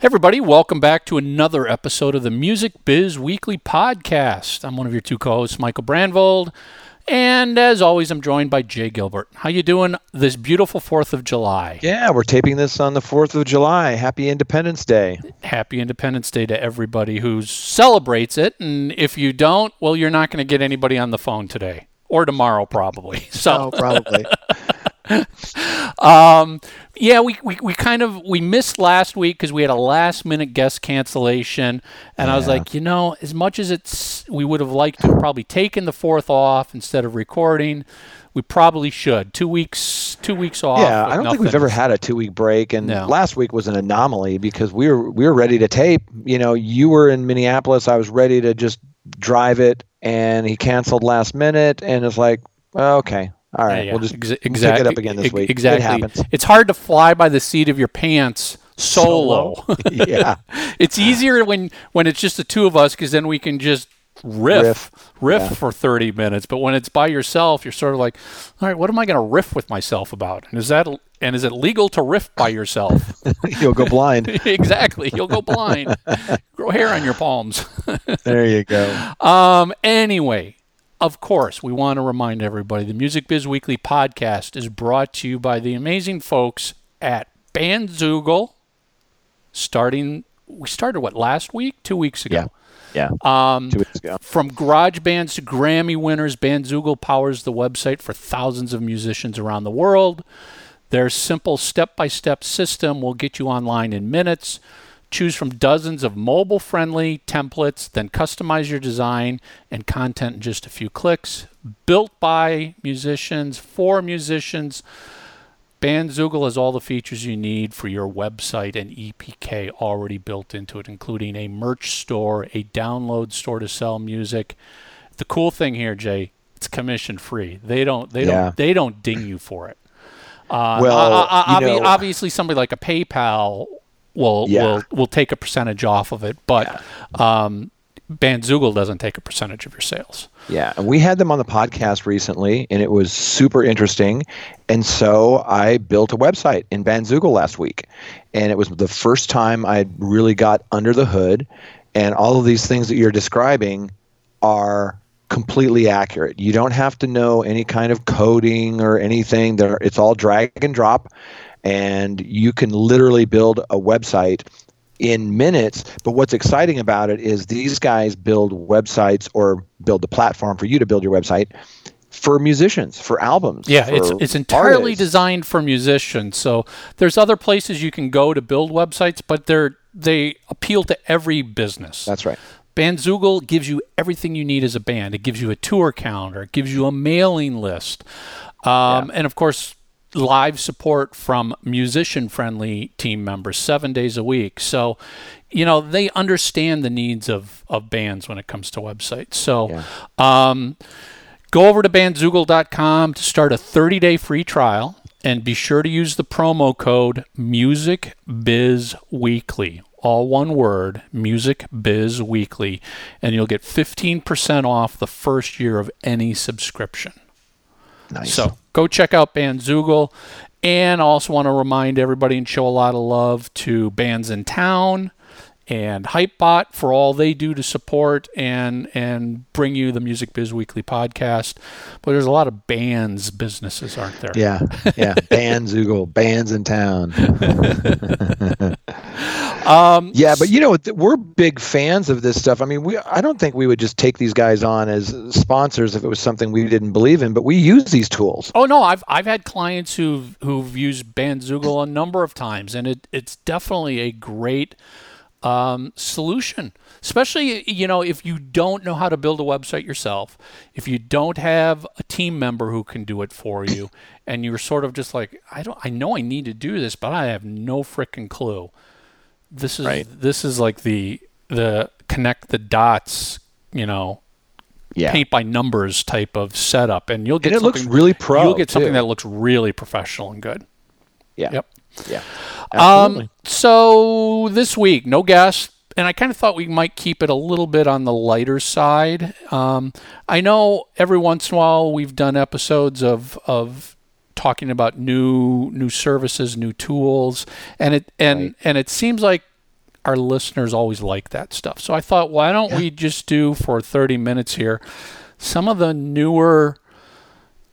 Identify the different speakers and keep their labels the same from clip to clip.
Speaker 1: Hey everybody, welcome back to another episode of the Music Biz Weekly Podcast. I'm one of your two co-hosts, Michael Brandvold, and as always, I'm joined by Jay Gilbert. How you doing this beautiful 4th of July?
Speaker 2: Yeah, we're taping this on the 4th of July. Happy Independence Day.
Speaker 1: Happy Independence Day to everybody who celebrates it, and if you don't, well, you're not going to get anybody on the phone today or tomorrow probably. So
Speaker 2: oh, probably.
Speaker 1: um, yeah, we, we, we kind of we missed last week because we had a last minute guest cancellation, and yeah. I was like, you know, as much as it's we would have liked to have probably taken the fourth off instead of recording, we probably should two weeks two weeks off.
Speaker 2: Yeah, I don't nothing. think we've ever had a two week break, and no. last week was an anomaly because we were we were ready to tape. You know, you were in Minneapolis, I was ready to just drive it, and he canceled last minute, and it's like, okay, all right, yeah, we'll just Ex- exactly, pick it up again this week.
Speaker 1: Exactly. It it's hard to fly by the seat of your pants solo.
Speaker 2: solo. yeah.
Speaker 1: it's easier when when it's just the two of us because then we can just riff riff, riff yeah. for 30 minutes. But when it's by yourself, you're sort of like, all right, what am I going to riff with myself about? And is that and is it legal to riff by yourself?
Speaker 2: You'll go blind.
Speaker 1: exactly. You'll go blind. Grow hair on your palms.
Speaker 2: there you go.
Speaker 1: Um. Anyway, of course, we want to remind everybody the Music Biz Weekly podcast is brought to you by the amazing folks at Bandzoogle. Starting, we started what last week, two weeks ago.
Speaker 2: Yeah,
Speaker 1: yeah. Um, two weeks ago. From garage bands to Grammy winners, Bandzoogle powers the website for thousands of musicians around the world. Their simple step-by-step system will get you online in minutes. Choose from dozens of mobile friendly templates, then customize your design and content in just a few clicks. Built by musicians, for musicians. Bandzoogle has all the features you need for your website and EPK already built into it, including a merch store, a download store to sell music. The cool thing here, Jay, it's commission free. They don't they yeah. don't they don't ding you for it. Uh,
Speaker 2: well, uh,
Speaker 1: uh, know, obviously, somebody like a PayPal will yeah. will will take a percentage off of it, but yeah. um, Bandzoogle doesn't take a percentage of your sales.
Speaker 2: Yeah, and we had them on the podcast recently, and it was super interesting. And so I built a website in Bandzoogle last week, and it was the first time I really got under the hood. And all of these things that you're describing are completely accurate. You don't have to know any kind of coding or anything. There, it's all drag and drop and you can literally build a website in minutes. But what's exciting about it is these guys build websites or build the platform for you to build your website for musicians, for albums.
Speaker 1: Yeah,
Speaker 2: for
Speaker 1: it's it's entirely artists. designed for musicians. So there's other places you can go to build websites, but they're they appeal to every business.
Speaker 2: That's right.
Speaker 1: Bandzoogle gives you everything you need as a band. It gives you a tour calendar, it gives you a mailing list, um, yeah. and of course live support from musician friendly team members seven days a week. So, you know, they understand the needs of, of bands when it comes to websites. So, yeah. um, go over to bandzoogle.com to start a 30 day free trial and be sure to use the promo code MusicBizWeekly. All one word, Music Biz Weekly, and you'll get 15% off the first year of any subscription.
Speaker 2: Nice.
Speaker 1: So go check out Bandzoogle. And I also want to remind everybody and show a lot of love to Bandsintown and Hypebot for all they do to support and and bring you the Music Biz Weekly podcast. But there's a lot of bands businesses, aren't there?
Speaker 2: Yeah, yeah. Bandzoogle, bands in town. Um, yeah, but you know, we're big fans of this stuff. I mean, we I don't think we would just take these guys on as sponsors if it was something we didn't believe in. But we use these tools.
Speaker 1: Oh no, I've I've had clients who've who've used Bandzoogle a number of times, and it it's definitely a great um, solution. Especially, you know, if you don't know how to build a website yourself, if you don't have a team member who can do it for you, and you're sort of just like, I don't, I know I need to do this, but I have no freaking clue. This is right. this is like the the connect the dots, you know, yeah. paint by numbers type of setup, and you'll get
Speaker 2: and it looks really pro.
Speaker 1: You'll get
Speaker 2: too.
Speaker 1: something that looks really professional and good.
Speaker 2: Yeah.
Speaker 1: Yep.
Speaker 2: Yeah.
Speaker 1: Um, Absolutely. Um, so this week, no guest, and I kind of thought we might keep it a little bit on the lighter side. Um, I know every once in a while we've done episodes of of talking about new new services, new tools, and it and right. and it seems like our listeners always like that stuff. So I thought, why don't we just do for 30 minutes here some of the newer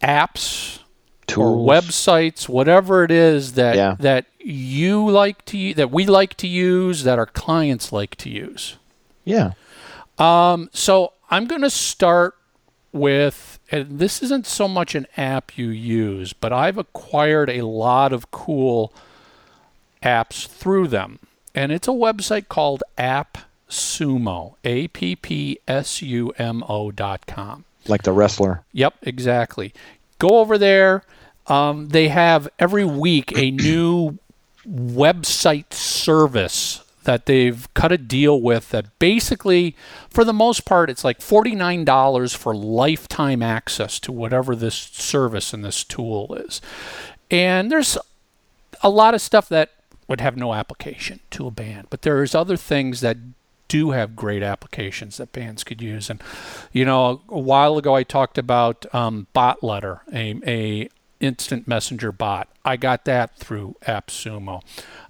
Speaker 1: apps
Speaker 2: Tools.
Speaker 1: or websites, whatever it is that
Speaker 2: Yeah.
Speaker 1: that you like to that we like to use, that our clients like to use.
Speaker 2: Yeah.
Speaker 1: Um, so I'm going to start with, and this isn't so much an app you use, but I've acquired a lot of cool apps through them. And it's a website called AppSumo, A P P S U M O dot com.
Speaker 2: Like the wrestler.
Speaker 1: Yep, exactly. Go over there. Um, they have every week a new website service that they've cut a deal with that basically, for the most part, it's like $49 for lifetime access to whatever this service and this tool is. And there's a lot of stuff that would have no application to a band, but there's other things that do have great applications that bands could use. And you know, a while ago I talked about um, BotLetter, a, a instant messenger bot. I got that through AppSumo.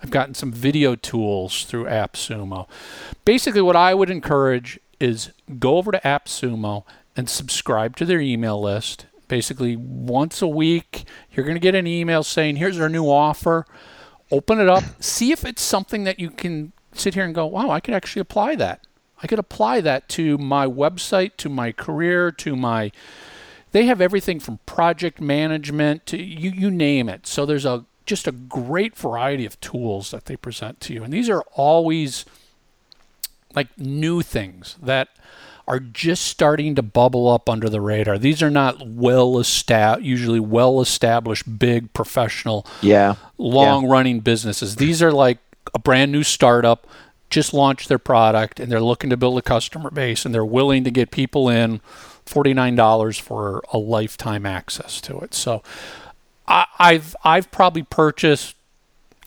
Speaker 1: I've gotten some video tools through AppSumo. Basically, what I would encourage is go over to AppSumo and subscribe to their email list. Basically, once a week, you're going to get an email saying, "Here's our new offer." Open it up, see if it's something that you can sit here and go, "Wow, I could actually apply that." I could apply that to my website, to my career, to my they have everything from project management to you you name it. So there's a just a great variety of tools that they present to you. And these are always like new things that are just starting to bubble up under the radar. These are not well established usually well established big professional
Speaker 2: Yeah.
Speaker 1: long running businesses. These are like a brand new startup, just launched their product and they're looking to build a customer base and they're willing to get people in $49 for a lifetime access to it. So I, I've I've probably purchased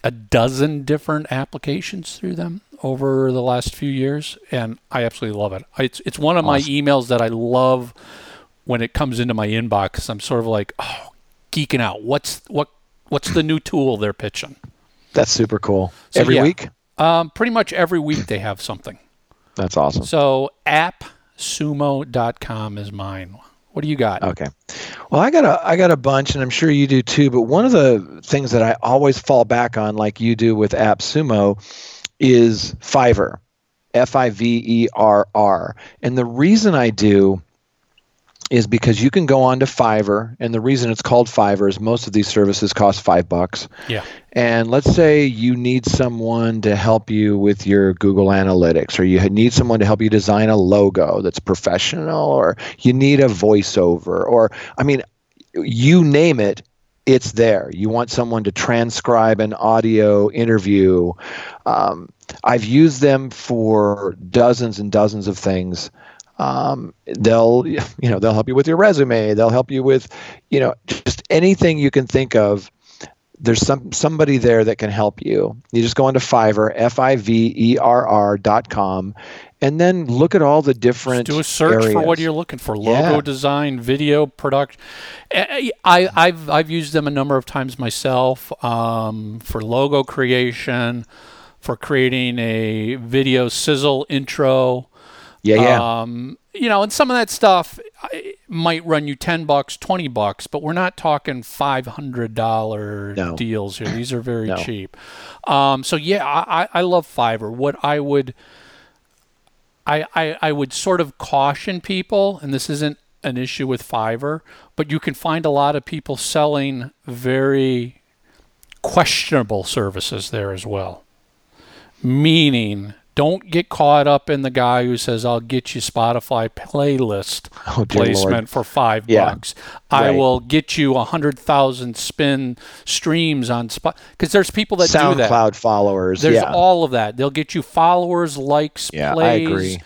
Speaker 1: a dozen different applications through them over the last few years, and I absolutely love it. It's it's one of my emails that I love when it comes into my inbox. I'm sort of like, oh, geeking out. What's what what's the new tool they're pitching?
Speaker 2: That's super cool.
Speaker 1: So,
Speaker 2: Every
Speaker 1: yeah.
Speaker 2: week?
Speaker 1: Um, pretty much every week they have something.
Speaker 2: That's awesome.
Speaker 1: So appsumo.com is mine. What do you got?
Speaker 2: Okay. Well, I got a I got a bunch, and I'm sure you do too. But one of the things that I always fall back on, like you do with AppSumo, is Fiverr, F I V E R R. And the reason I do is because you can go on to Fiverr, and the reason it's called Fiverr is most of these services cost five bucks.
Speaker 1: Yeah.
Speaker 2: And let's say you need someone to help you with your Google Analytics, or you need someone to help you design a logo that's professional, or you need a voiceover, or I mean, you name it, it's there. You want someone to transcribe an audio interview. Um, I've used them for dozens and dozens of things. Um, they'll, you know, they'll help you with your resume. They'll help you with, you know, just anything you can think of there's some somebody there that can help you. You just go onto Fiverr, F I V E R R dot com, and then look at all the different.
Speaker 1: Just do a search for what you're looking for: logo
Speaker 2: Yeah.
Speaker 1: design, video production. I, I- I've I've used them a number of times myself um, for logo creation, for creating a video sizzle intro.
Speaker 2: Yeah, yeah.
Speaker 1: Um, you know, and some of that stuff might run you ten bucks, twenty bucks, but we're not talking five hundred dollar
Speaker 2: No.
Speaker 1: deals here. These are very
Speaker 2: No.
Speaker 1: cheap. Um, so yeah, I, I I love Fiverr. What I would I, I, I would sort of caution people, and this isn't an issue with Fiverr, but you can find a lot of people selling very questionable services there as well. Meaning, don't get caught up in the guy who says, I'll get you Spotify playlist
Speaker 2: oh,
Speaker 1: placement
Speaker 2: Lord.
Speaker 1: for five
Speaker 2: Yeah,
Speaker 1: bucks. I will get you a hundred thousand spin streams on Spot because there's people that do that.
Speaker 2: SoundCloud followers.
Speaker 1: There's
Speaker 2: yeah,
Speaker 1: all of that. They'll get you followers, likes,
Speaker 2: yeah,
Speaker 1: plays.
Speaker 2: I agree.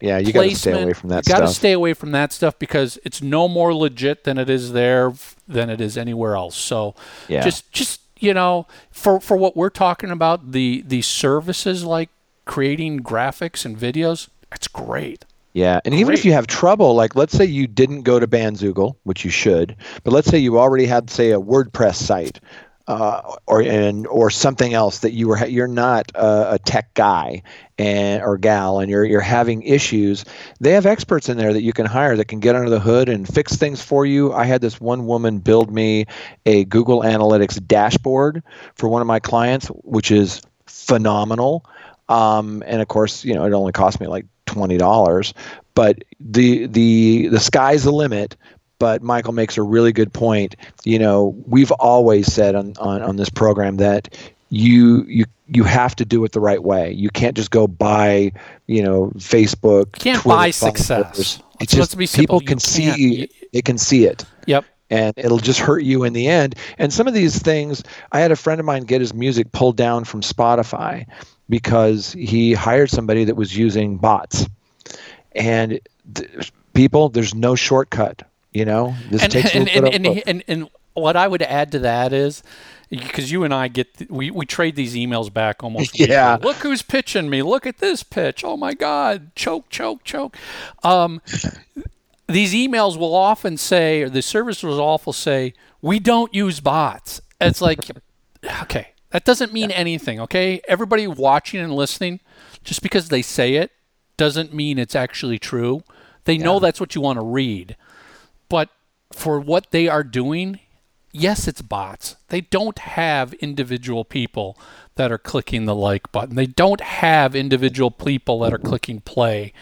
Speaker 2: Yeah, you got to stay away from that stuff.
Speaker 1: you got to stay away from that stuff because it's no more legit than it is there than it is anywhere else. So
Speaker 2: yeah,
Speaker 1: just just you know for for what we're talking about the the services like creating graphics and videos, that's great.
Speaker 2: Yeah, and even if you have trouble, like let's say you didn't go to Bandzoogle, which you should, but let's say you already had, say, a WordPress site. uh, or and or something else that you were you're not a, a tech guy and or gal and you're you're having issues they have experts in there that you can hire that can get under the hood and fix things for you i had this one woman build me a google analytics dashboard for one of my clients which is phenomenal um, and of course you know it only cost me like $20 but the the the sky's the limit but Michael makes a really good point. You know, we've always said on, on, on this program that you you you have to do it the right way. You can't just go buy, you know, Facebook.
Speaker 1: You can't
Speaker 2: Twitter
Speaker 1: buy success.
Speaker 2: It's just
Speaker 1: be simple.
Speaker 2: people can see they can see it
Speaker 1: Yep.
Speaker 2: and it'll just hurt you in the end. And some of these things, I had a friend of mine get his music pulled down from Spotify because he hired somebody that was using bots. And th- people, there's no shortcut. You know, this
Speaker 1: and,
Speaker 2: takes a
Speaker 1: and,
Speaker 2: little
Speaker 1: and,
Speaker 2: bit
Speaker 1: and,
Speaker 2: of
Speaker 1: and, and what I would add to that is because you and I get we, we trade these emails back almost
Speaker 2: Yeah.
Speaker 1: weekly. Look who's pitching me. Look at this pitch. Oh my God. Choke, choke, choke. Um, these emails will often say, or the service will often say, we don't use bots. It's like, okay, that doesn't mean anything. Okay, everybody watching and listening, just because they say it doesn't mean it's actually true. They know that's what you want to read. But for what they are doing, yes, it's bots. They don't have individual people that are clicking the like button. They don't have individual people that are clicking play.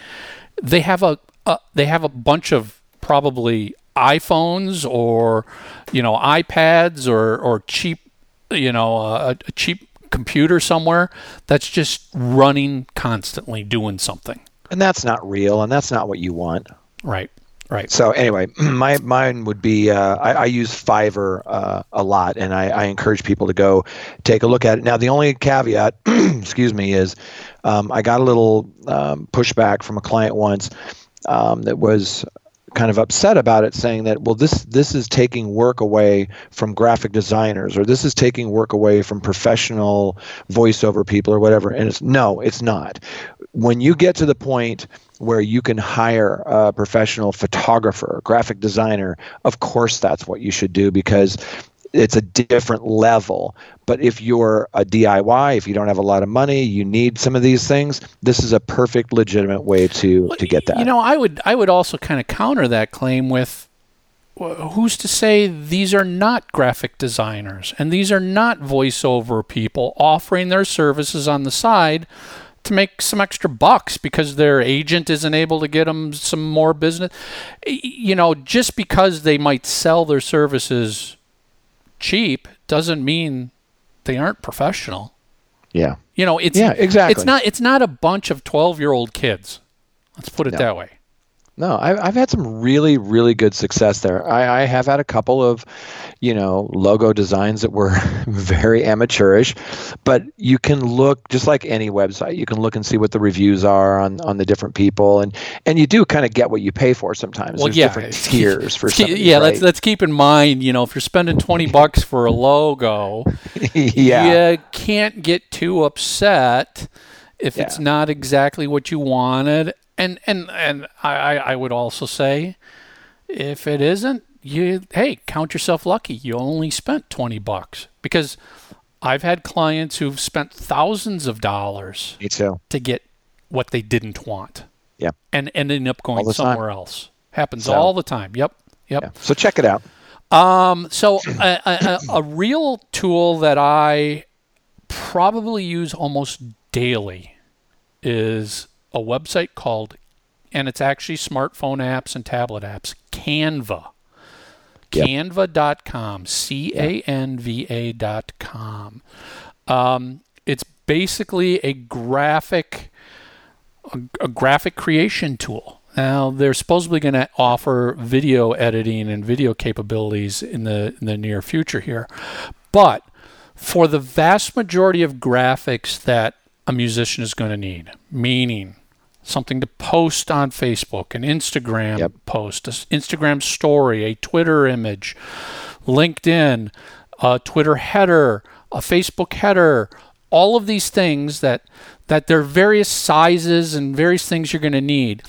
Speaker 1: They have a, a they have a bunch of probably iPhones or you know iPads or or cheap you know a, a cheap computer somewhere that's just running constantly doing something.
Speaker 2: and that's not real, and that's not what you want.
Speaker 1: Right. Right.
Speaker 2: So anyway, my mine would be uh, I, I use Fiverr uh, a lot, and I, I encourage people to go take a look at it. Now, the only caveat, excuse me, is um, I got a little um, pushback from a client once um, that was kind of upset about it, saying that well, this this is taking work away from graphic designers, or this is taking work away from professional voiceover people, or whatever. And it's no, it's not. When you get to the point where you can hire a professional photographer, graphic designer, of course that's what you should do because it's a different level. But if you're a DIY, if you don't have a lot of money, you need some of these things, this is a perfect legitimate way to to get that.
Speaker 1: You know, I would I would also kind of counter that claim with who's to say these are not graphic designers and these are not voiceover people offering their services on the side to make some extra bucks because their agent isn't able to get them some more business. You know, just because they might sell their services cheap doesn't mean they aren't professional.
Speaker 2: yeah.
Speaker 1: You know, it's
Speaker 2: Yeah, exactly.
Speaker 1: It's not it's not a bunch of 12-year-old kids. Let's put it
Speaker 2: No.
Speaker 1: that way.
Speaker 2: No, I, I've had some really, really good success there. I, I have had a couple of, you know, logo designs that were very amateurish, but you can look just like any website. You can look and see what the reviews are on, on the different people, and and you do kind of get what you pay for sometimes.
Speaker 1: Well,
Speaker 2: There's
Speaker 1: yeah,
Speaker 2: different tiers for
Speaker 1: Keep-
Speaker 2: some. of these,
Speaker 1: yeah, let's let's keep in mind, you know, if you're spending 20 bucks for a logo,
Speaker 2: yeah,
Speaker 1: you can't get too upset if it's not exactly what you wanted. And and and I I would also say if it isn't, you hey, count yourself lucky. You only spent 20 bucks because I've had clients who've spent thousands of dollars
Speaker 2: me too.
Speaker 1: to get what they didn't want.
Speaker 2: Yeah.
Speaker 1: And ending up going
Speaker 2: the time.
Speaker 1: somewhere else. Happens
Speaker 2: So-
Speaker 1: all the time. Yep. Yep.
Speaker 2: Yeah. So check it out.
Speaker 1: Um, so a, a a real tool that I probably use almost daily is a website called, and it's actually smartphone apps and tablet apps, Canva.
Speaker 2: Yep.
Speaker 1: Canva.com, C A N V A.com. Um, it's basically a graphic a, a graphic creation tool. Now they're supposedly going to offer video editing and video capabilities in the in the near future here, but for the vast majority of graphics that a musician is going to need, meaning something to post on Facebook, an Instagram
Speaker 2: Yep.
Speaker 1: post, an Instagram story, a Twitter image, LinkedIn, a Twitter header, a Facebook header, all of these things that that there are various sizes and various things you're going to need.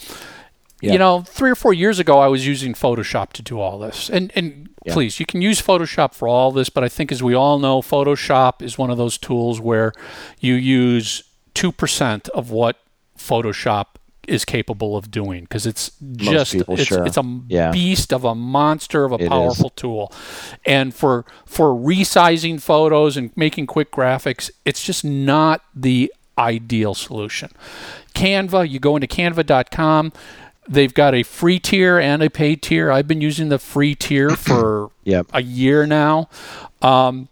Speaker 1: You know, three or four years ago, I was using Photoshop to do all this, and and
Speaker 2: Yeah.
Speaker 1: please. You can use Photoshop for all this, but I think, as we all know, Photoshop is one of those tools where you use 2% of what Photoshop is capable of doing because it's just
Speaker 2: people,
Speaker 1: it's,
Speaker 2: sure.
Speaker 1: it's a
Speaker 2: Yeah.
Speaker 1: beast of a monster of a
Speaker 2: It is.
Speaker 1: powerful tool and for for resizing photos and making quick graphics it's just not the ideal solution canva you go into canva.com they've got a free tier and a paid tier i've been using the free tier for
Speaker 2: Yep.
Speaker 1: a year now um,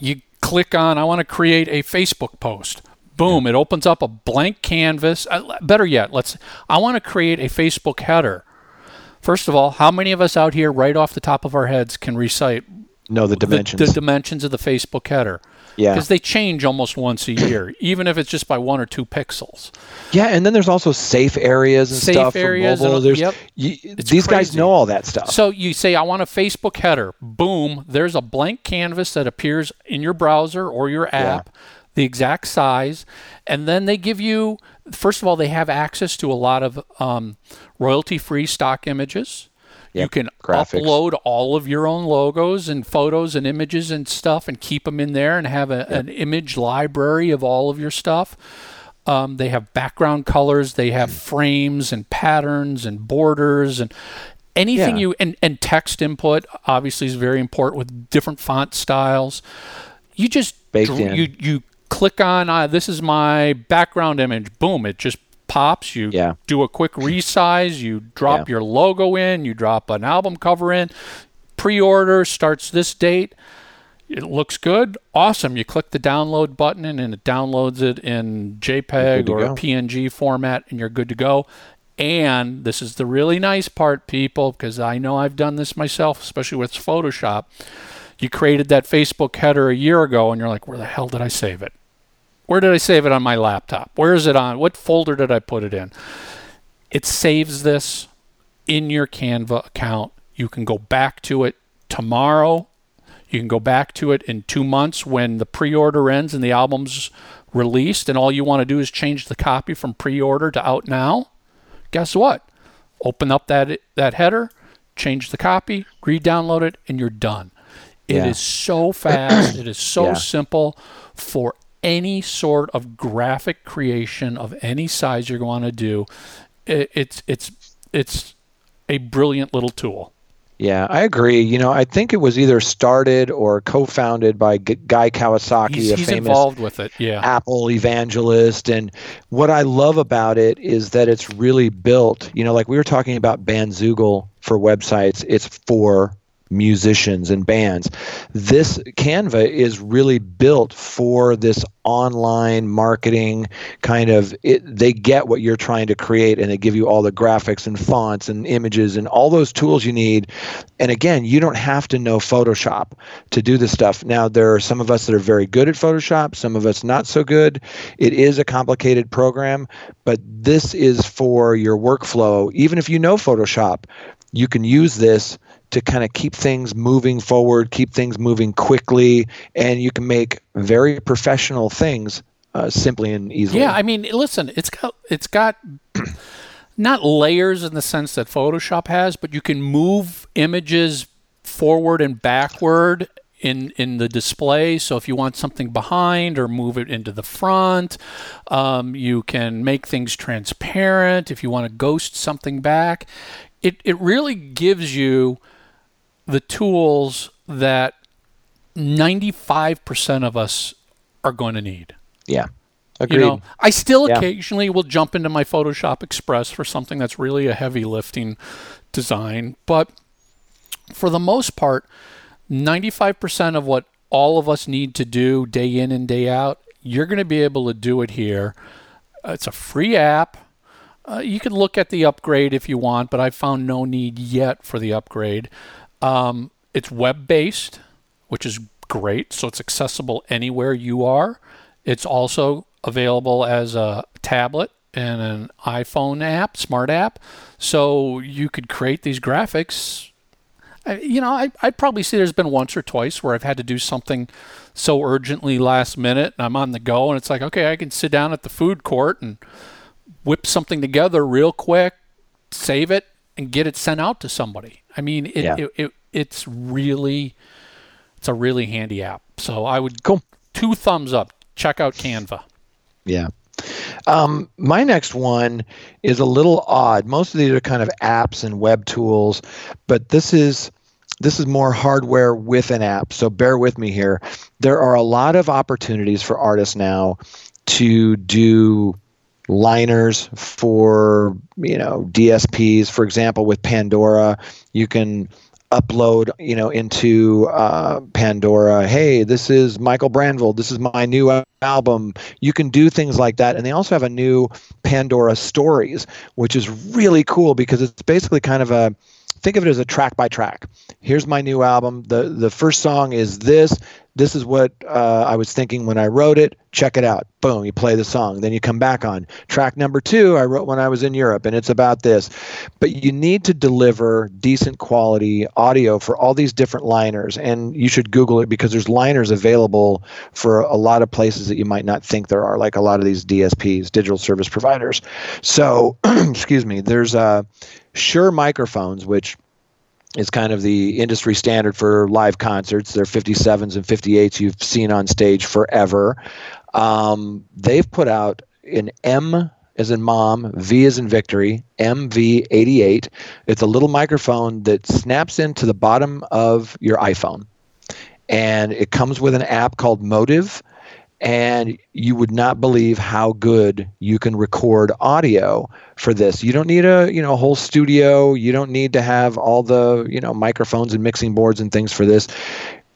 Speaker 1: you click on i want to create a facebook post boom it opens up a blank canvas uh, better yet let's i want to create a facebook header first of all how many of us out here right off the top of our heads can recite
Speaker 2: No, the
Speaker 1: the-
Speaker 2: dimensions.
Speaker 1: the, dimensions of the facebook header
Speaker 2: yeah.
Speaker 1: because they change almost once a year even if it's just by one or two pixels
Speaker 2: Yeah, and then there's also safe areas and
Speaker 1: Safe
Speaker 2: stuff for
Speaker 1: areas
Speaker 2: mobile.
Speaker 1: and- yep.
Speaker 2: you, these guys know all that stuff.
Speaker 1: So you say, I want a Facebook header. Boom, there's a blank canvas that appears in your browser or your app, the exact size. And then they give you, first of all, they have access to a lot of um, royalty free stock images. you can
Speaker 2: graphics.
Speaker 1: upload all of your own logos and photos and images and stuff and keep them in there and have a, an image library of all of your stuff. Um, they have background colors, they have frames and patterns and borders and anything
Speaker 2: Yeah.
Speaker 1: you and, and text input obviously is very important with different font styles. You just
Speaker 2: Baked
Speaker 1: dr- you you click on uh, this is my background image. Boom! It just pops. You
Speaker 2: Yeah.
Speaker 1: do a quick resize. You drop
Speaker 2: Yeah.
Speaker 1: your logo in. You drop an album cover in. Pre-order starts this date. It looks good. Awesome. You click the download button and it downloads it in JPEG or. PNG format and you're good to go. And this is the really nice part, people, because I know I've done this myself, especially with Photoshop. You created that Facebook header a year ago and you're like, where the hell did I save it? Where did I save it on my laptop? Where is it on? What folder did I put it in? It saves this in your Canva account. You can go back to it tomorrow. You can go back to it in two months when the pre order ends and the album's released, and all you want to do is change the copy from pre order to out now. Guess what? Open up that, that header, change the copy, re download it, and you're done. It is
Speaker 2: Yeah.
Speaker 1: so fast, it is so
Speaker 2: Yeah.
Speaker 1: simple for any sort of graphic creation of any size you're going to do. It, it's, it's, it's a brilliant little tool.
Speaker 2: Yeah, I agree. You know, I think it was either started or co-founded by G- Guy Kawasaki,
Speaker 1: He's,
Speaker 2: a
Speaker 1: he's
Speaker 2: famous
Speaker 1: involved with it. Yeah.
Speaker 2: Apple evangelist. And what I love about it is that it's really built, you know, like we were talking about Bandzoogle for websites, it's for musicians and bands. This Canva is really built for this online marketing kind of it, they get what you're trying to create and they give you all the graphics and fonts and images and all those tools you need. And again, you don't have to know Photoshop to do this stuff. Now there are some of us that are very good at Photoshop, some of us not so good. It is a complicated program, but this is for your workflow. Even if you know Photoshop, you can use this to kind of keep things moving forward, keep things moving quickly, and you can make very professional things uh, simply and easily.
Speaker 1: Yeah, I mean, listen, it's got it's got not layers in the sense that Photoshop has, but you can move images forward and backward in in the display. So if you want something behind or move it into the front, um, you can make things transparent. If you want to ghost something back, it it really gives you the tools that 95% of us are going to need.
Speaker 2: yeah. Agreed.
Speaker 1: You know, I still
Speaker 2: Yeah.
Speaker 1: occasionally will jump into my Photoshop Express for something that's really a heavy lifting design, but for the most part, 95% of what all of us need to do day in and day out, you're going to be able to do it here. Uh, It's a free app. Uh, you can look at the upgrade if you want, but I've found no need yet for the upgrade. Um, it's web based, which is great. So it's accessible anywhere you are. It's also available as a tablet and an iPhone app, smart app. So you could create these graphics. I, you know, I, I'd probably say there's been once or twice where I've had to do something so urgently last minute and I'm on the go and it's like, okay, I can sit down at the food court and whip something together real quick, save it, and get it sent out to somebody. I mean, it,
Speaker 2: Yeah.
Speaker 1: it, it it's really it's a really handy app. So I would
Speaker 2: Cool.
Speaker 1: two thumbs up. Check out Canva.
Speaker 2: Yeah. Um, my next one is a little odd. Most of these are kind of apps and web tools, but this is this is more hardware with an app. So bear with me here. There are a lot of opportunities for artists now to do liners for you know DSPs. For example, with Pandora, you can upload you know into uh, pandora hey this is michael brandvold this is my new album. You can do things like that. And they also have a new pandora stories which is really cool because it's basically kind of a think of it as a track by track. Here's my new album. The the first song is this this is what uh, I was thinking when I wrote it. Check it out. Boom, you play the song. Then you come back on track number two. I wrote when I was in Europe, and it's about this. But you need to deliver decent quality audio for all these different liners, and you should Google it because there's liners available for a lot of places that you might not think there are, like a lot of these DSPs, digital service providers. So, excuse me. There's uh, Shure microphones, which is kind of the industry standard for live concerts. They're 57s and 58s you've seen on stage forever. Um, they've put out an M as in mom, V as in victory, MV88. It's a little microphone that snaps into the bottom of your iPhone. And it comes with an app called MOTIV and you would not believe how good you can record audio for this. You don't need a you know whole studio. You don't need to have all the you know microphones and mixing boards and things for this.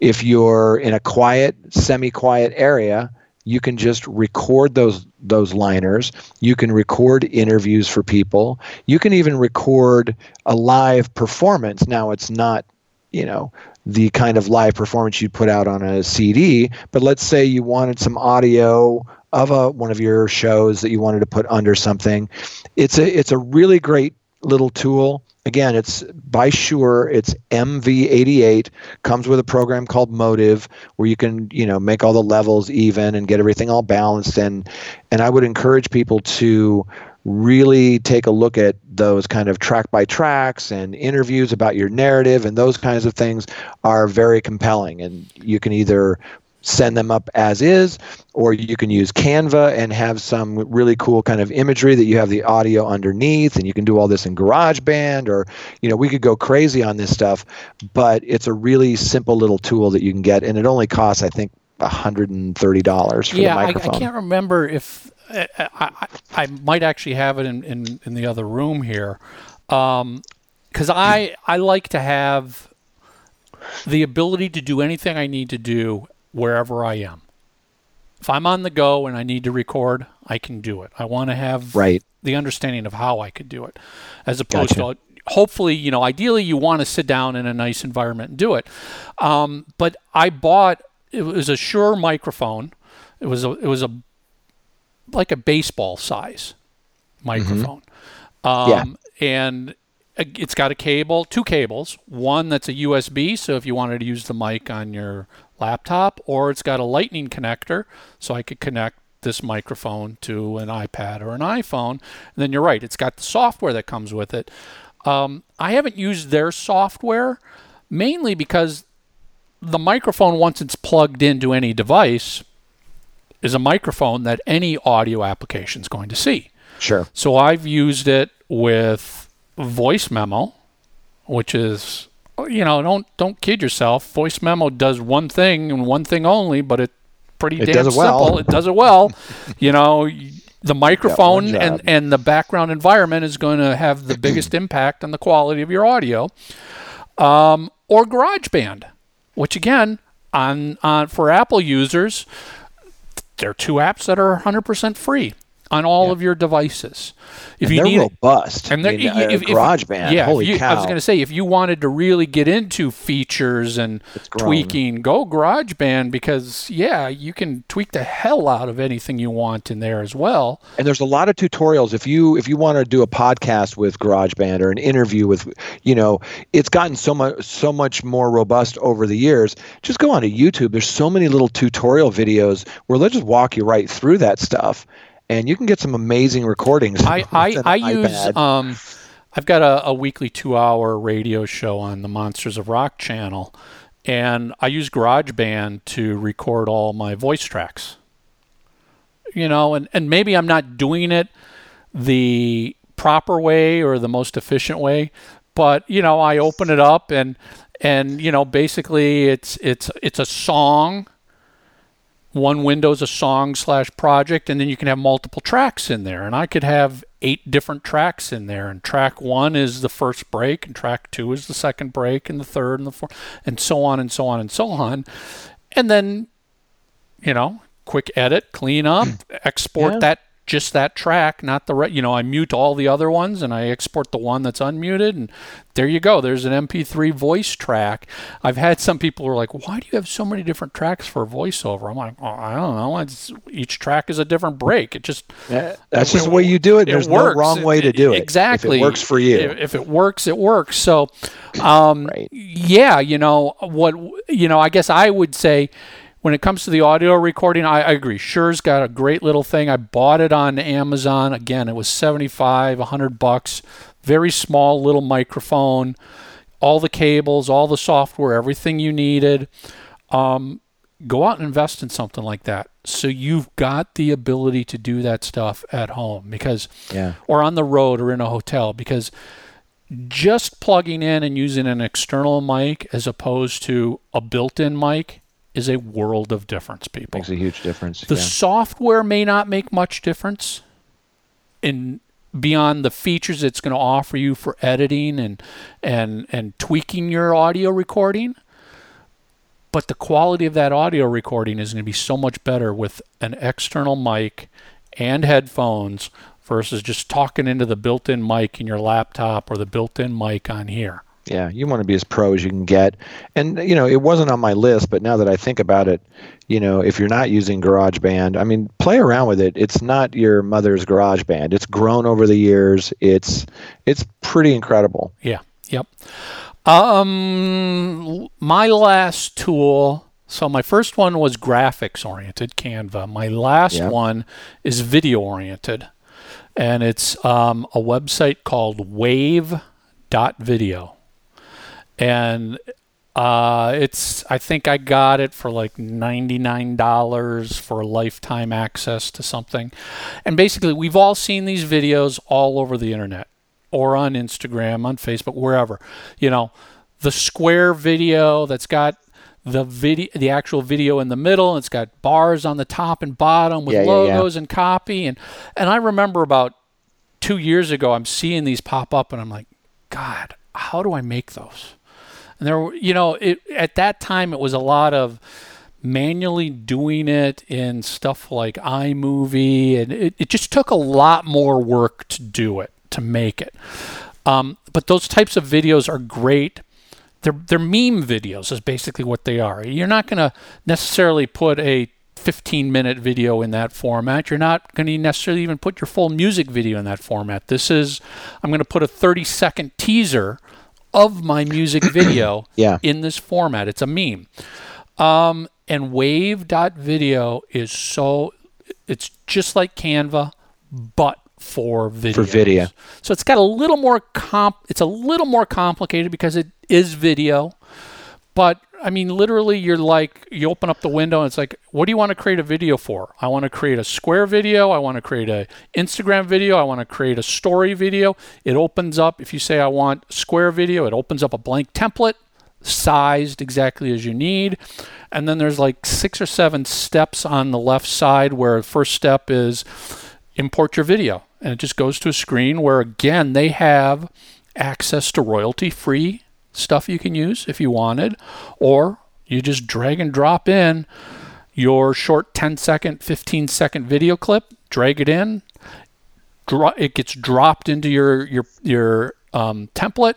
Speaker 2: If you're in a quiet, semi-quiet area, you can just record those those liners. You can record interviews for people. You can even record a live performance. Now it's not you know the kind of live performance you'd put out on a CD. But let's say you wanted some audio of a one of your shows that you wanted to put under something. It's a it's a really great little tool. Again, it's by Shure. It's MV88. Comes with a program called MOTIV, where you can you know make all the levels even and get everything all balanced. And and I would encourage people to really take a look at those kind of track by tracks and interviews about your narrative and those kinds of things are very compelling. And you can either send them up as is or you can use canva and have some really cool kind of imagery that you have the audio underneath and you can do all this in garageband or you know we could go crazy on this stuff but it's a really simple little tool that you can get and it only costs i think $130 for
Speaker 1: yeah,
Speaker 2: the microphone
Speaker 1: I, I can't remember if I, I, I, might actually have it in, in, in the other room here. Because um, I, I like to have the ability to do anything I need to do wherever I am. If I'm on the go and I need to record, I can do it. I want to have
Speaker 2: right.
Speaker 1: the understanding of how I could do it, as opposed gotcha. to hopefully, you know, ideally you want to sit down in a nice environment and do it. Um, but I bought it was a Shure microphone. It was a it was a like a baseball size microphone. Mm-hmm. Um, yeah. And it's got a cable, two cables. One that's a USB, so if you wanted to use the mic on your laptop, or it's got a lightning connector, so I could connect this microphone to an iPad or an iPhone. And then you're right, it's got the software that comes with it. Um, I haven't used their software mainly because the microphone, once it's plugged into any device, is a microphone that any audio application is going to see.
Speaker 2: Sure.
Speaker 1: So I've used it with voice memo, which is you know don't don't kid yourself. Voice memo does one thing and one thing only, but it pretty
Speaker 2: it
Speaker 1: damn
Speaker 2: it
Speaker 1: simple.
Speaker 2: Well.
Speaker 1: It does it well. you know, the microphone and and the background environment is going to have the biggest impact on the quality of your audio. Um, or GarageBand, which again on on for Apple users there are two apps that are 100% free on all yeah. of your devices.
Speaker 2: If and you need robust, and they're, I mean, uh, if, GarageBand, yeah, holy
Speaker 1: you,
Speaker 2: cow!
Speaker 1: I was going to say if you wanted to really get into features and tweaking, go GarageBand because yeah, you can tweak the hell out of anything you want in there as well.
Speaker 2: And there's a lot of tutorials. If you if you want to do a podcast with GarageBand or an interview with, you know, it's gotten so much so much more robust over the years. Just go onto YouTube. There's so many little tutorial videos where they'll just walk you right through that stuff and you can get some amazing recordings.
Speaker 1: I I, I use um, I've got a, a weekly two hour radio show on the Monsters of Rock channel, and I use GarageBand to record all my voice tracks. You know, and, and maybe I'm not doing it the proper way or the most efficient way, but you know, I open it up and and you know, basically it's it's it's a song one window is a song slash project and then you can have multiple tracks in there and i could have eight different tracks in there and track one is the first break and track two is the second break and the third and the fourth and so on and so on and so on and then you know quick edit clean up export
Speaker 2: Yeah.
Speaker 1: that just that track not the re- you know i mute all the other ones and i export the one that's unmuted and there you go there's an mp3 voice track i've had some people who are like why do you have so many different tracks for voiceover i'm like oh, i don't know it's, each track is a different break it just
Speaker 2: Yeah, That's just the way you do it.
Speaker 1: it
Speaker 2: There's
Speaker 1: works.
Speaker 2: no wrong way to do it.
Speaker 1: Exactly.
Speaker 2: If it works for you.
Speaker 1: If, if it works, it works. So, um,
Speaker 2: Right.
Speaker 1: yeah, you know what? You know, I guess I would say when it comes to the audio recording, I, I agree. Shure's got a great little thing. I bought it on Amazon. Again, it was 75, 100 bucks. Very small little microphone, all the cables, all the software, everything you needed. Um, go out and invest in something like that. So you've got the ability to do that stuff at home because
Speaker 2: Yeah.
Speaker 1: or on the road or in a hotel because just plugging in and using an external mic as opposed to a built-in mic is a world of difference people.
Speaker 2: Makes a huge difference.
Speaker 1: The
Speaker 2: yeah.
Speaker 1: software may not make much difference in beyond the features it's going to offer you for editing and and and tweaking your audio recording. But the quality of that audio recording is going to be so much better with an external mic and headphones versus just talking into the built-in mic in your laptop or the built-in mic on here.
Speaker 2: Yeah, you want to be as pro as you can get. And you know, it wasn't on my list, but now that I think about it, you know, if you're not using GarageBand, I mean, play around with it. It's not your mother's GarageBand. It's grown over the years. It's it's pretty incredible.
Speaker 1: Yeah. Yep. Um, my last tool. So my first one was graphics oriented, Canva. My last
Speaker 2: Yeah.
Speaker 1: one is video oriented, and it's um, a website called Wave.video, and uh, it's I think I got it for like ninety nine dollars for lifetime access to something, and basically we've all seen these videos all over the internet or on Instagram, on Facebook, wherever. You know, the square video that's got the video, the actual video in the middle, it's got bars on the top and bottom with
Speaker 2: Yeah, yeah, yeah.
Speaker 1: logos and copy. And and I remember about two years ago, I'm seeing these pop up, and I'm like, God, how do I make those? And there, you know, it at that time it was a lot of manually doing it in stuff like iMovie, and it, it just took a lot more work to do it, to make it. Um, but those types of videos are great. They're, they're meme videos, is basically what they are. You're not going to necessarily put a 15 minute video in that format. You're not going to necessarily even put your full music video in that format. This is, I'm going to put a 30 second teaser of my music video
Speaker 2: Yeah.
Speaker 1: in this format. It's a meme. Um, and wave.video is so, it's just like Canva, but for video.
Speaker 2: For video.
Speaker 1: So it's got a little more comp, it's a little more complicated because it is video. But I mean, literally, you're like, you open up the window and it's like, what do you want to create a video for? I want to create a square video. I want to create a Instagram video. I want to create a story video. It opens up, if you say I want square video, it opens up a blank template sized exactly as you need. And then there's like six or seven steps on the left side where the first step is import your video. And it just goes to a screen where, again, they have access to royalty free stuff you can use if you wanted, or you just drag and drop in your short 10 second, 15 second video clip, drag it in, dro- it gets dropped into your your your um, template.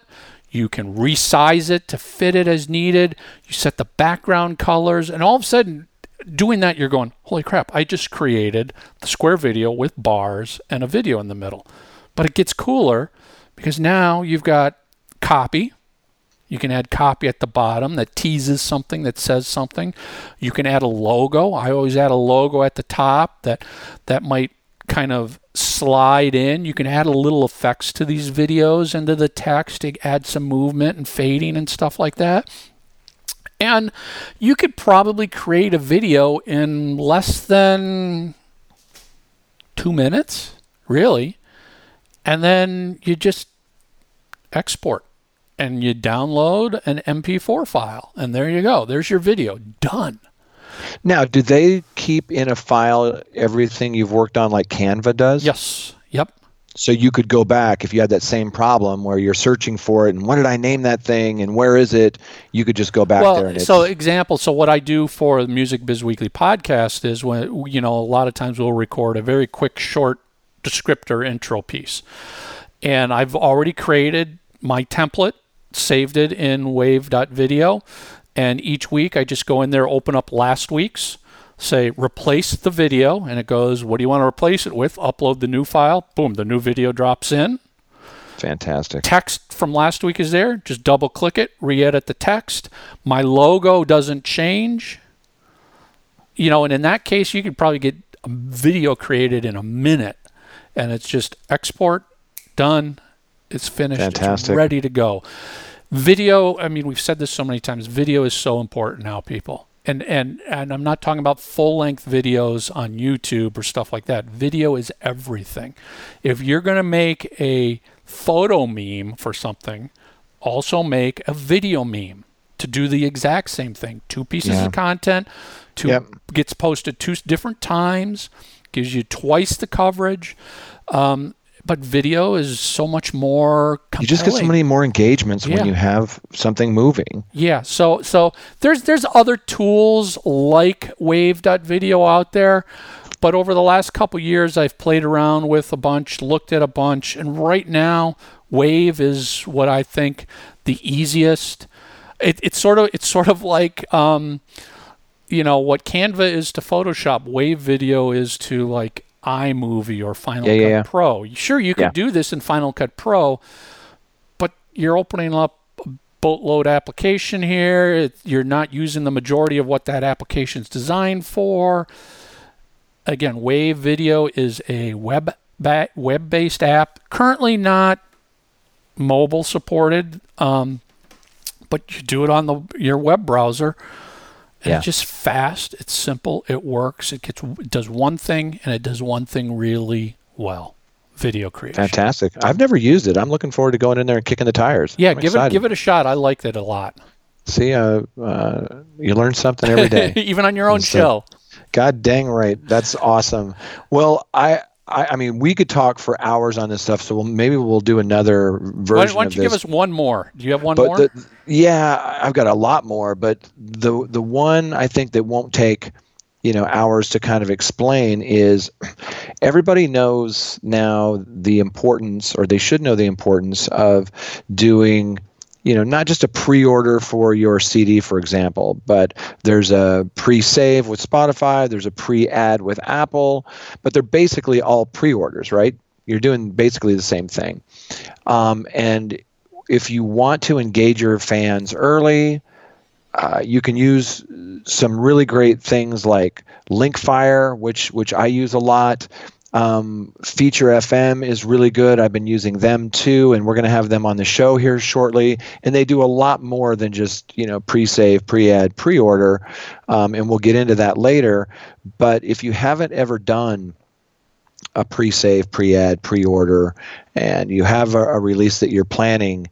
Speaker 1: You can resize it to fit it as needed. You set the background colors, and all of a sudden, doing that, you're going, "Holy crap! I just created the square video with bars and a video in the middle." But it gets cooler because now you've got copy. You can add copy at the bottom that teases something, that says something. You can add a logo. I always add a logo at the top that that might kind of slide in. You can add a little effects to these videos into the text to add some movement and fading and stuff like that. And you could probably create a video in less than two minutes, really. And then you just export and you download an MP4 file. And there you go. There's your video. Done.
Speaker 2: Now, do they keep in a file everything you've worked on like Canva does?
Speaker 1: Yes. Yep.
Speaker 2: So you could go back if you had that same problem where you're searching for it and what did I name that thing and where is it? You could just go back
Speaker 1: well,
Speaker 2: there. And
Speaker 1: so example, so what I do for the Music Biz Weekly podcast is when you know a lot of times we'll record a very quick, short descriptor intro piece, and I've already created my template, saved it in Wave.video, and each week I just go in there, open up last week's say replace the video and it goes what do you want to replace it with? Upload the new file boom the new video drops in.
Speaker 2: Fantastic.
Speaker 1: Text from last week is there just double click it re-edit the text. My logo doesn't change. You know and in that case you could probably get a video created in a minute and it's just export done it's finished
Speaker 2: fantastic
Speaker 1: it's ready to go video i mean we've said this so many times video is so important now people and and and I'm not talking about full length videos on YouTube or stuff like that. Video is everything. If you're going to make a photo meme for something, also make a video meme to do the exact same thing. Two pieces yeah. of content, two yep. gets posted two different times, gives you twice the coverage. Um, but video is so much more compelling.
Speaker 2: you just get so many more engagements yeah. when you have something moving
Speaker 1: yeah so so there's there's other tools like wave.video out there but over the last couple years i've played around with a bunch looked at a bunch and right now wave is what i think the easiest it, it's sort of it's sort of like um, you know what canva is to photoshop wave video is to like iMovie or Final
Speaker 2: yeah,
Speaker 1: Cut
Speaker 2: yeah,
Speaker 1: Pro. Sure, you can do this in Final Cut Pro, but you're opening up a boatload application here. It, you're not using the majority of what that application is designed for. Again, Wave Video is a web ba- web-based app. Currently not mobile supported, um, but you do it on the your web browser and yeah. it's just fast. It's simple. It works. It gets it does one thing and it does one thing really well. Video creation.
Speaker 2: Fantastic. I've never used it. I'm looking forward to going in there and kicking the tires.
Speaker 1: Yeah,
Speaker 2: I'm
Speaker 1: give excited. it give it a shot. I liked it a lot.
Speaker 2: See, uh, uh, you learn something every day,
Speaker 1: even on your own so, show.
Speaker 2: God dang right. That's awesome. Well, I I, I, mean, we could talk for hours on this stuff, so we'll, maybe we'll do another version.
Speaker 1: Why, don't you
Speaker 2: give
Speaker 1: us one more? Do you have one
Speaker 2: but
Speaker 1: more?
Speaker 2: The, yeah, I've got a lot more, but the the one I think that won't take you know hours to kind of explain is everybody knows now the importance, or they should know the importance of doing you know, not just a pre-order for your CD, for example, but there's a pre-save with Spotify, there's a pre-add with Apple, but they're basically all pre-orders, right? You're doing basically the same thing. Um, and if you want to engage your fans early, uh, you can use some really great things like Linkfire, which which I use a lot. Um, Feature FM is really good. I've been using them too, and we're going to have them on the show here shortly. And they do a lot more than just you know pre-save, pre-add, pre-order, um, and we'll get into that later. But if you haven't ever done a pre-save, pre-add, pre-order, and you have a, a release that you're planning,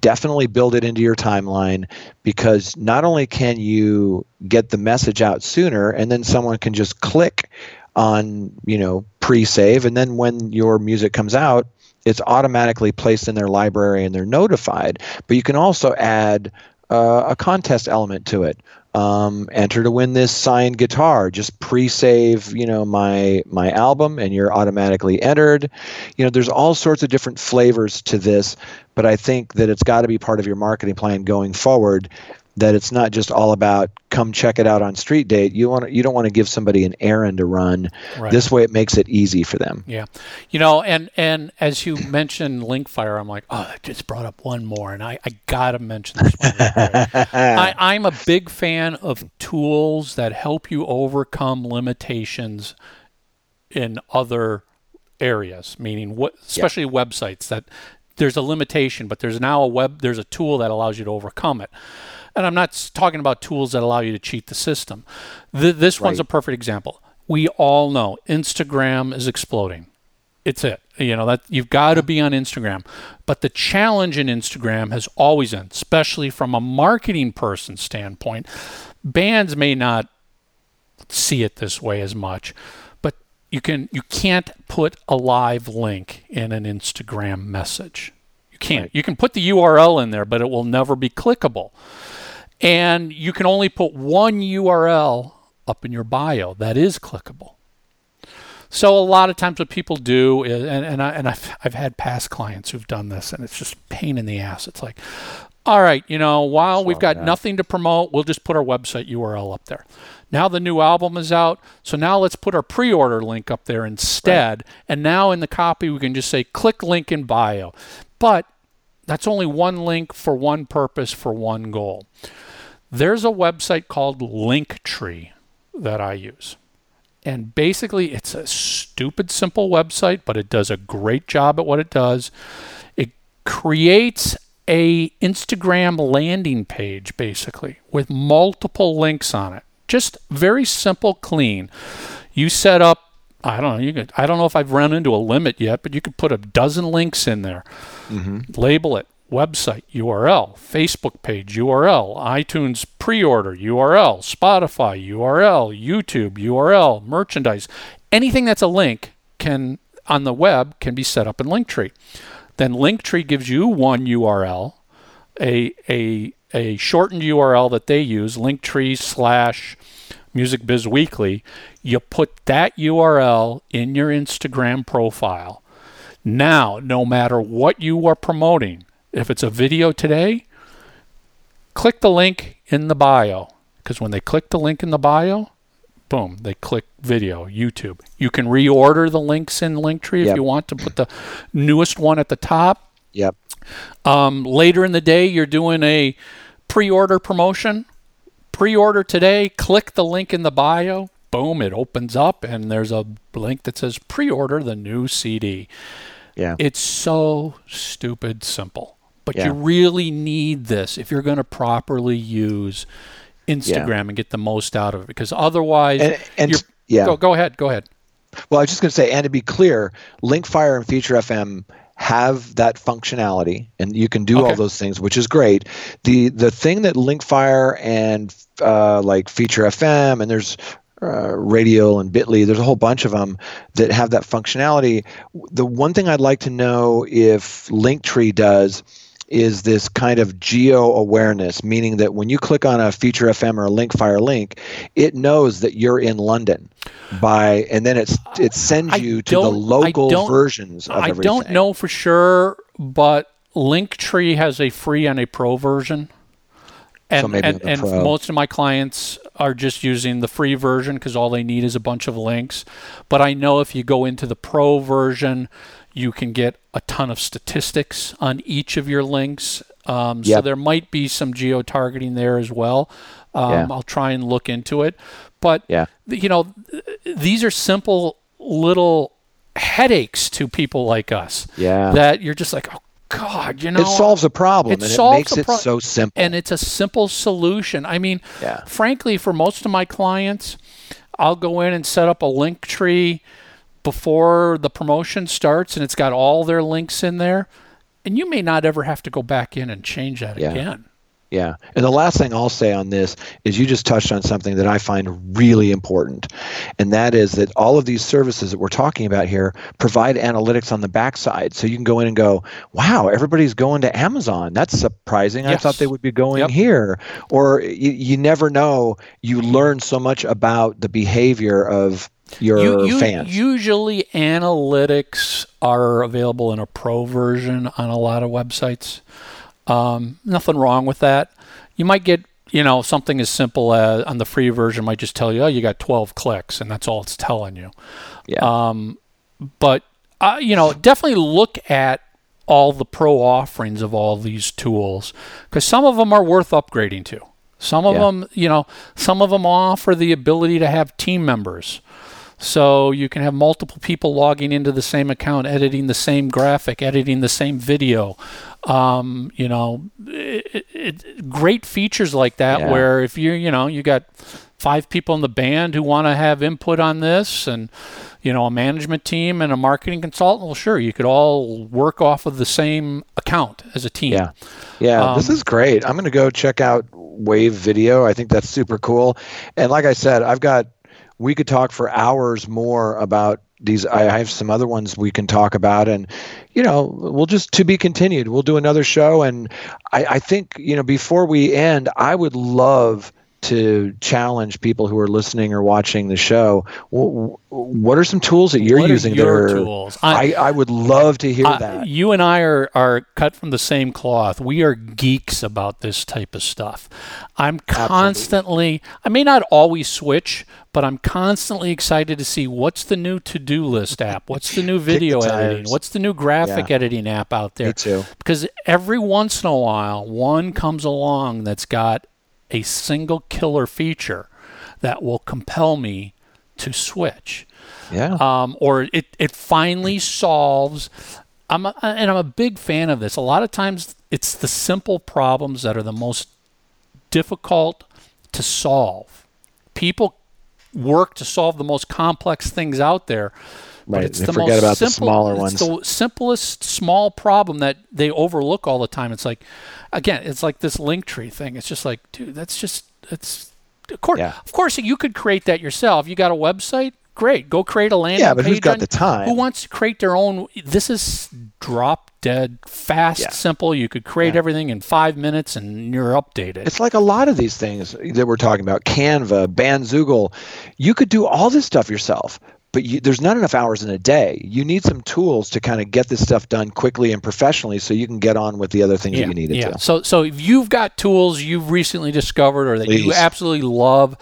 Speaker 2: definitely build it into your timeline because not only can you get the message out sooner, and then someone can just click on you know pre-save. And then when your music comes out it's automatically placed in their library and they're notified. But you can also add uh, a contest element to it. Um, enter to win this signed guitar. Just pre-save you know my my album and you're automatically entered. You know there's all sorts of different flavors to this but i think that it's got to be part of your marketing plan going forward that it's not just all about come check it out on street date. You want you don't want to give somebody an errand to run. Right. this way it makes it easy for them.
Speaker 1: Yeah. You know and and as you mentioned linkfire i'm like oh i just brought up one more and i, I gotta mention this one I, i'm a big fan of tools that help you overcome limitations in other areas, meaning what, especially websites that there's a limitation, but there's now a web there's a tool that allows you to overcome it. And I'm not talking about tools that allow you to cheat the system. Th- this one's a perfect example. We all know Instagram is exploding. It's it. You know that you've got to be on Instagram. But the challenge in Instagram has always been, especially from a marketing person standpoint, bands may not see it this way as much, you can you can't put a live link in an Instagram message. You can't.
Speaker 2: Right.
Speaker 1: You can put the URL in there, but it will never be clickable. And you can only put one URL up in your bio that is clickable. So a lot of times what people do is, and, and, I, and I've, I've had past clients who've done this and it's just a pain in the ass. It's like, all right, you know, while we've got nothing to promote, we'll just put our website URL up there. Now the new album is out, so now let's put our pre-order link up there instead. And now in the copy we can just say click link in bio. But that's only one link for one purpose for one goal. There's a website called Linktree that I use. And basically, it's a stupid simple website, but it does a great job at what it does. It creates a Instagram landing page basically with multiple links on it. Just very simple, clean. You set up I don't know, you could I don't know if I've run into a limit yet, but you could put a dozen links in there. Mm-hmm. Label it website URL, Facebook page URL, iTunes pre-order URL, Spotify URL, YouTube URL, merchandise. Anything that's a link can on the web can be set up in Linktree. Then Linktree gives you one URL, a a a shortened URL that they use, Linktree slash Music Biz Weekly. You put that URL in your Instagram profile. Now, no matter what you are promoting, if it's a video today, click the link in the bio. Because when they click the link in the bio, boom, they click video, YouTube. You can reorder the links in Linktree if
Speaker 2: Yep.
Speaker 1: you want to put the newest one at the top.
Speaker 2: Yep.
Speaker 1: Um, later in the day, you're doing a pre order promotion. Pre order today, click the link in the bio. Boom, it opens up, and there's a link that says pre order the new CD.
Speaker 2: Yeah.
Speaker 1: It's so stupid simple. But
Speaker 2: Yeah.
Speaker 1: you really need this if you're going to properly use Instagram and get the most out of it. Because otherwise,
Speaker 2: and and
Speaker 1: you're-
Speaker 2: yeah.
Speaker 1: go, go ahead. Go ahead.
Speaker 2: Well, I was just going to say, and to be clear, Linkfire and Feature FM have that functionality, and you can do
Speaker 1: Okay.
Speaker 2: all those things, which is great. the The thing that Linkfire and uh, like Feature FM and there's uh, Radio and Bitly, there's a whole bunch of them that have that functionality. The one thing I'd like to know if Linktree does is this kind of geo awareness, meaning that when you click on a Feature FM or a Linkfire link, it knows that you're in London by, and then it's uh, it sends
Speaker 1: I
Speaker 2: you to the local versions of
Speaker 1: I
Speaker 2: everything.
Speaker 1: don't know for sure, but Linktree has a free and a pro version. And,
Speaker 2: maybe
Speaker 1: and, and most of my clients are just using the free version because all they need is a bunch of links. But I know if you go into the pro version, you can get a ton of statistics on each of your links. Um, So there might be some geo targeting there as well. Um,
Speaker 2: Yeah.
Speaker 1: I'll try and look into it. But
Speaker 2: Yeah.
Speaker 1: you know, th- these are simple little headaches to people like us.
Speaker 2: Yeah.
Speaker 1: That you're just like, oh God, you know.
Speaker 2: it solves a problem
Speaker 1: it
Speaker 2: and
Speaker 1: solves
Speaker 2: it makes it
Speaker 1: pro-
Speaker 2: so simple.
Speaker 1: and it's a simple solution. I mean,
Speaker 2: Yeah.
Speaker 1: frankly, for most of my clients, I'll go in and set up a Linktree before the promotion starts, and it's got all their links in there. And you may not ever have to go back in and change that
Speaker 2: Yeah.
Speaker 1: again.
Speaker 2: Yeah. And the last thing I'll say on this is you just touched on something that I find really important. And that is that all of these services that we're talking about here provide analytics on the backside. So you can go in and go, wow, everybody's going to Amazon. That's surprising. I thought they would be going
Speaker 1: Yep.
Speaker 2: here. Or you, you never know. You learn so much about the behavior of your
Speaker 1: You- you-
Speaker 2: fans.
Speaker 1: Usually, analytics are available in a pro version on a lot of websites. Um, nothing wrong with that. You might get, you know, something as simple as on the free version might just tell you, oh, you got 12 clicks, and that's all it's telling you.
Speaker 2: yeah.
Speaker 1: Um, but uh, you know, definitely look at all the pro offerings of all these tools because some of them are worth upgrading to. Some of
Speaker 2: Yeah.
Speaker 1: them, you know, some of them offer the ability to have team members. So you can have multiple people logging into the same account, editing the same graphic, editing the same video. Um, you know, it, it, great features like that
Speaker 2: Yeah.
Speaker 1: where if you you know you got five people in the band who want to have input on this and you know a management team and a marketing consultant well sure you could all work off of the same account as a team
Speaker 2: Yeah. Yeah, this
Speaker 1: Um,
Speaker 2: is great. I'm going to go check out Wave Video. I think that's super cool. And like I said, I've got, we could talk for hours more about these. I have some other ones we can talk about. And, you know, we'll just to be continued. We'll do another show. And I, I think, you know, before we end, I would love to challenge people who are listening or watching the show. Wh- wh- What are some tools that you're
Speaker 1: What
Speaker 2: using
Speaker 1: your
Speaker 2: that are,
Speaker 1: tools? I-
Speaker 2: I, I would love to hear
Speaker 1: Uh,
Speaker 2: that.
Speaker 1: you and I are, are cut from the same cloth. We are geeks about this type of stuff. I'm constantly, Absolutely. I may not always switch, but I'm constantly excited to see what's the new to do list app, what's the new video editing,
Speaker 2: tires.
Speaker 1: what's the new graphic
Speaker 2: Yeah.
Speaker 1: editing app out there.
Speaker 2: Me too.
Speaker 1: Because every once in a while, one comes along that's got a single killer feature that will compel me to switch
Speaker 2: Yeah.
Speaker 1: um, or it, it finally solves. I'm a, and I'm a big fan of this. A lot of times, it's the simple problems that are the most difficult to solve. People work to solve the most complex things out there,
Speaker 2: Right,
Speaker 1: it's
Speaker 2: they
Speaker 1: the
Speaker 2: forget about the
Speaker 1: simple,
Speaker 2: smaller
Speaker 1: it's
Speaker 2: ones.
Speaker 1: the simplest small problem that they overlook all the time. It's like, again, it's like this Linktree thing. It's just like, dude, that's just it's. Of course,
Speaker 2: Yeah.
Speaker 1: of course, you could create that yourself. You got a website, great. Go create a landing
Speaker 2: Yeah, but who's
Speaker 1: page
Speaker 2: got
Speaker 1: on-
Speaker 2: the time?
Speaker 1: Who wants to create their own? This is drop dead fast,
Speaker 2: Yeah.
Speaker 1: simple. You could create
Speaker 2: Yeah.
Speaker 1: everything in five minutes, and you're updated.
Speaker 2: It's like a lot of these things that we're talking about Canva, Bandzoogle. You could do all this stuff yourself, but you, there's not enough hours in a day. You need some tools to kind of get this stuff done quickly and professionally so you can get on with the other things that you needed
Speaker 1: yeah.
Speaker 2: to.
Speaker 1: So, so if you've got tools you've recently discovered or that you absolutely love,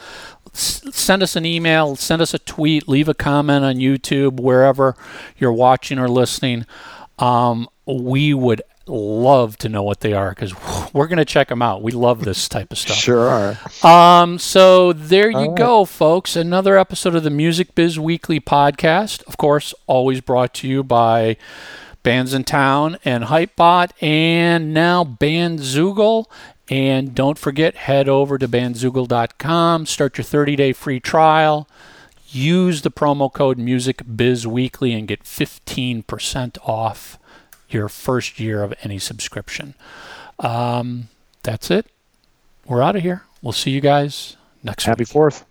Speaker 1: s- send us an email, send us a tweet, leave a comment on YouTube, wherever you're watching or listening. Um, we would love to know what they are because we're going to check them out. We love this type of stuff.
Speaker 2: Sure are.
Speaker 1: Um, so there you
Speaker 2: right.
Speaker 1: go, folks. Another episode of the Music Biz Weekly podcast. Of course, always brought to you by Bandsintown and Hypebot, and now Bandzoogle. And don't forget, head over to bandzoogle.com, start your 30 day free trial. Use the promo code MusicBizWeekly and get 15% off your first year of any subscription. Um, that's it. We're out of here. We'll see you guys next week.
Speaker 2: Happy Fourth.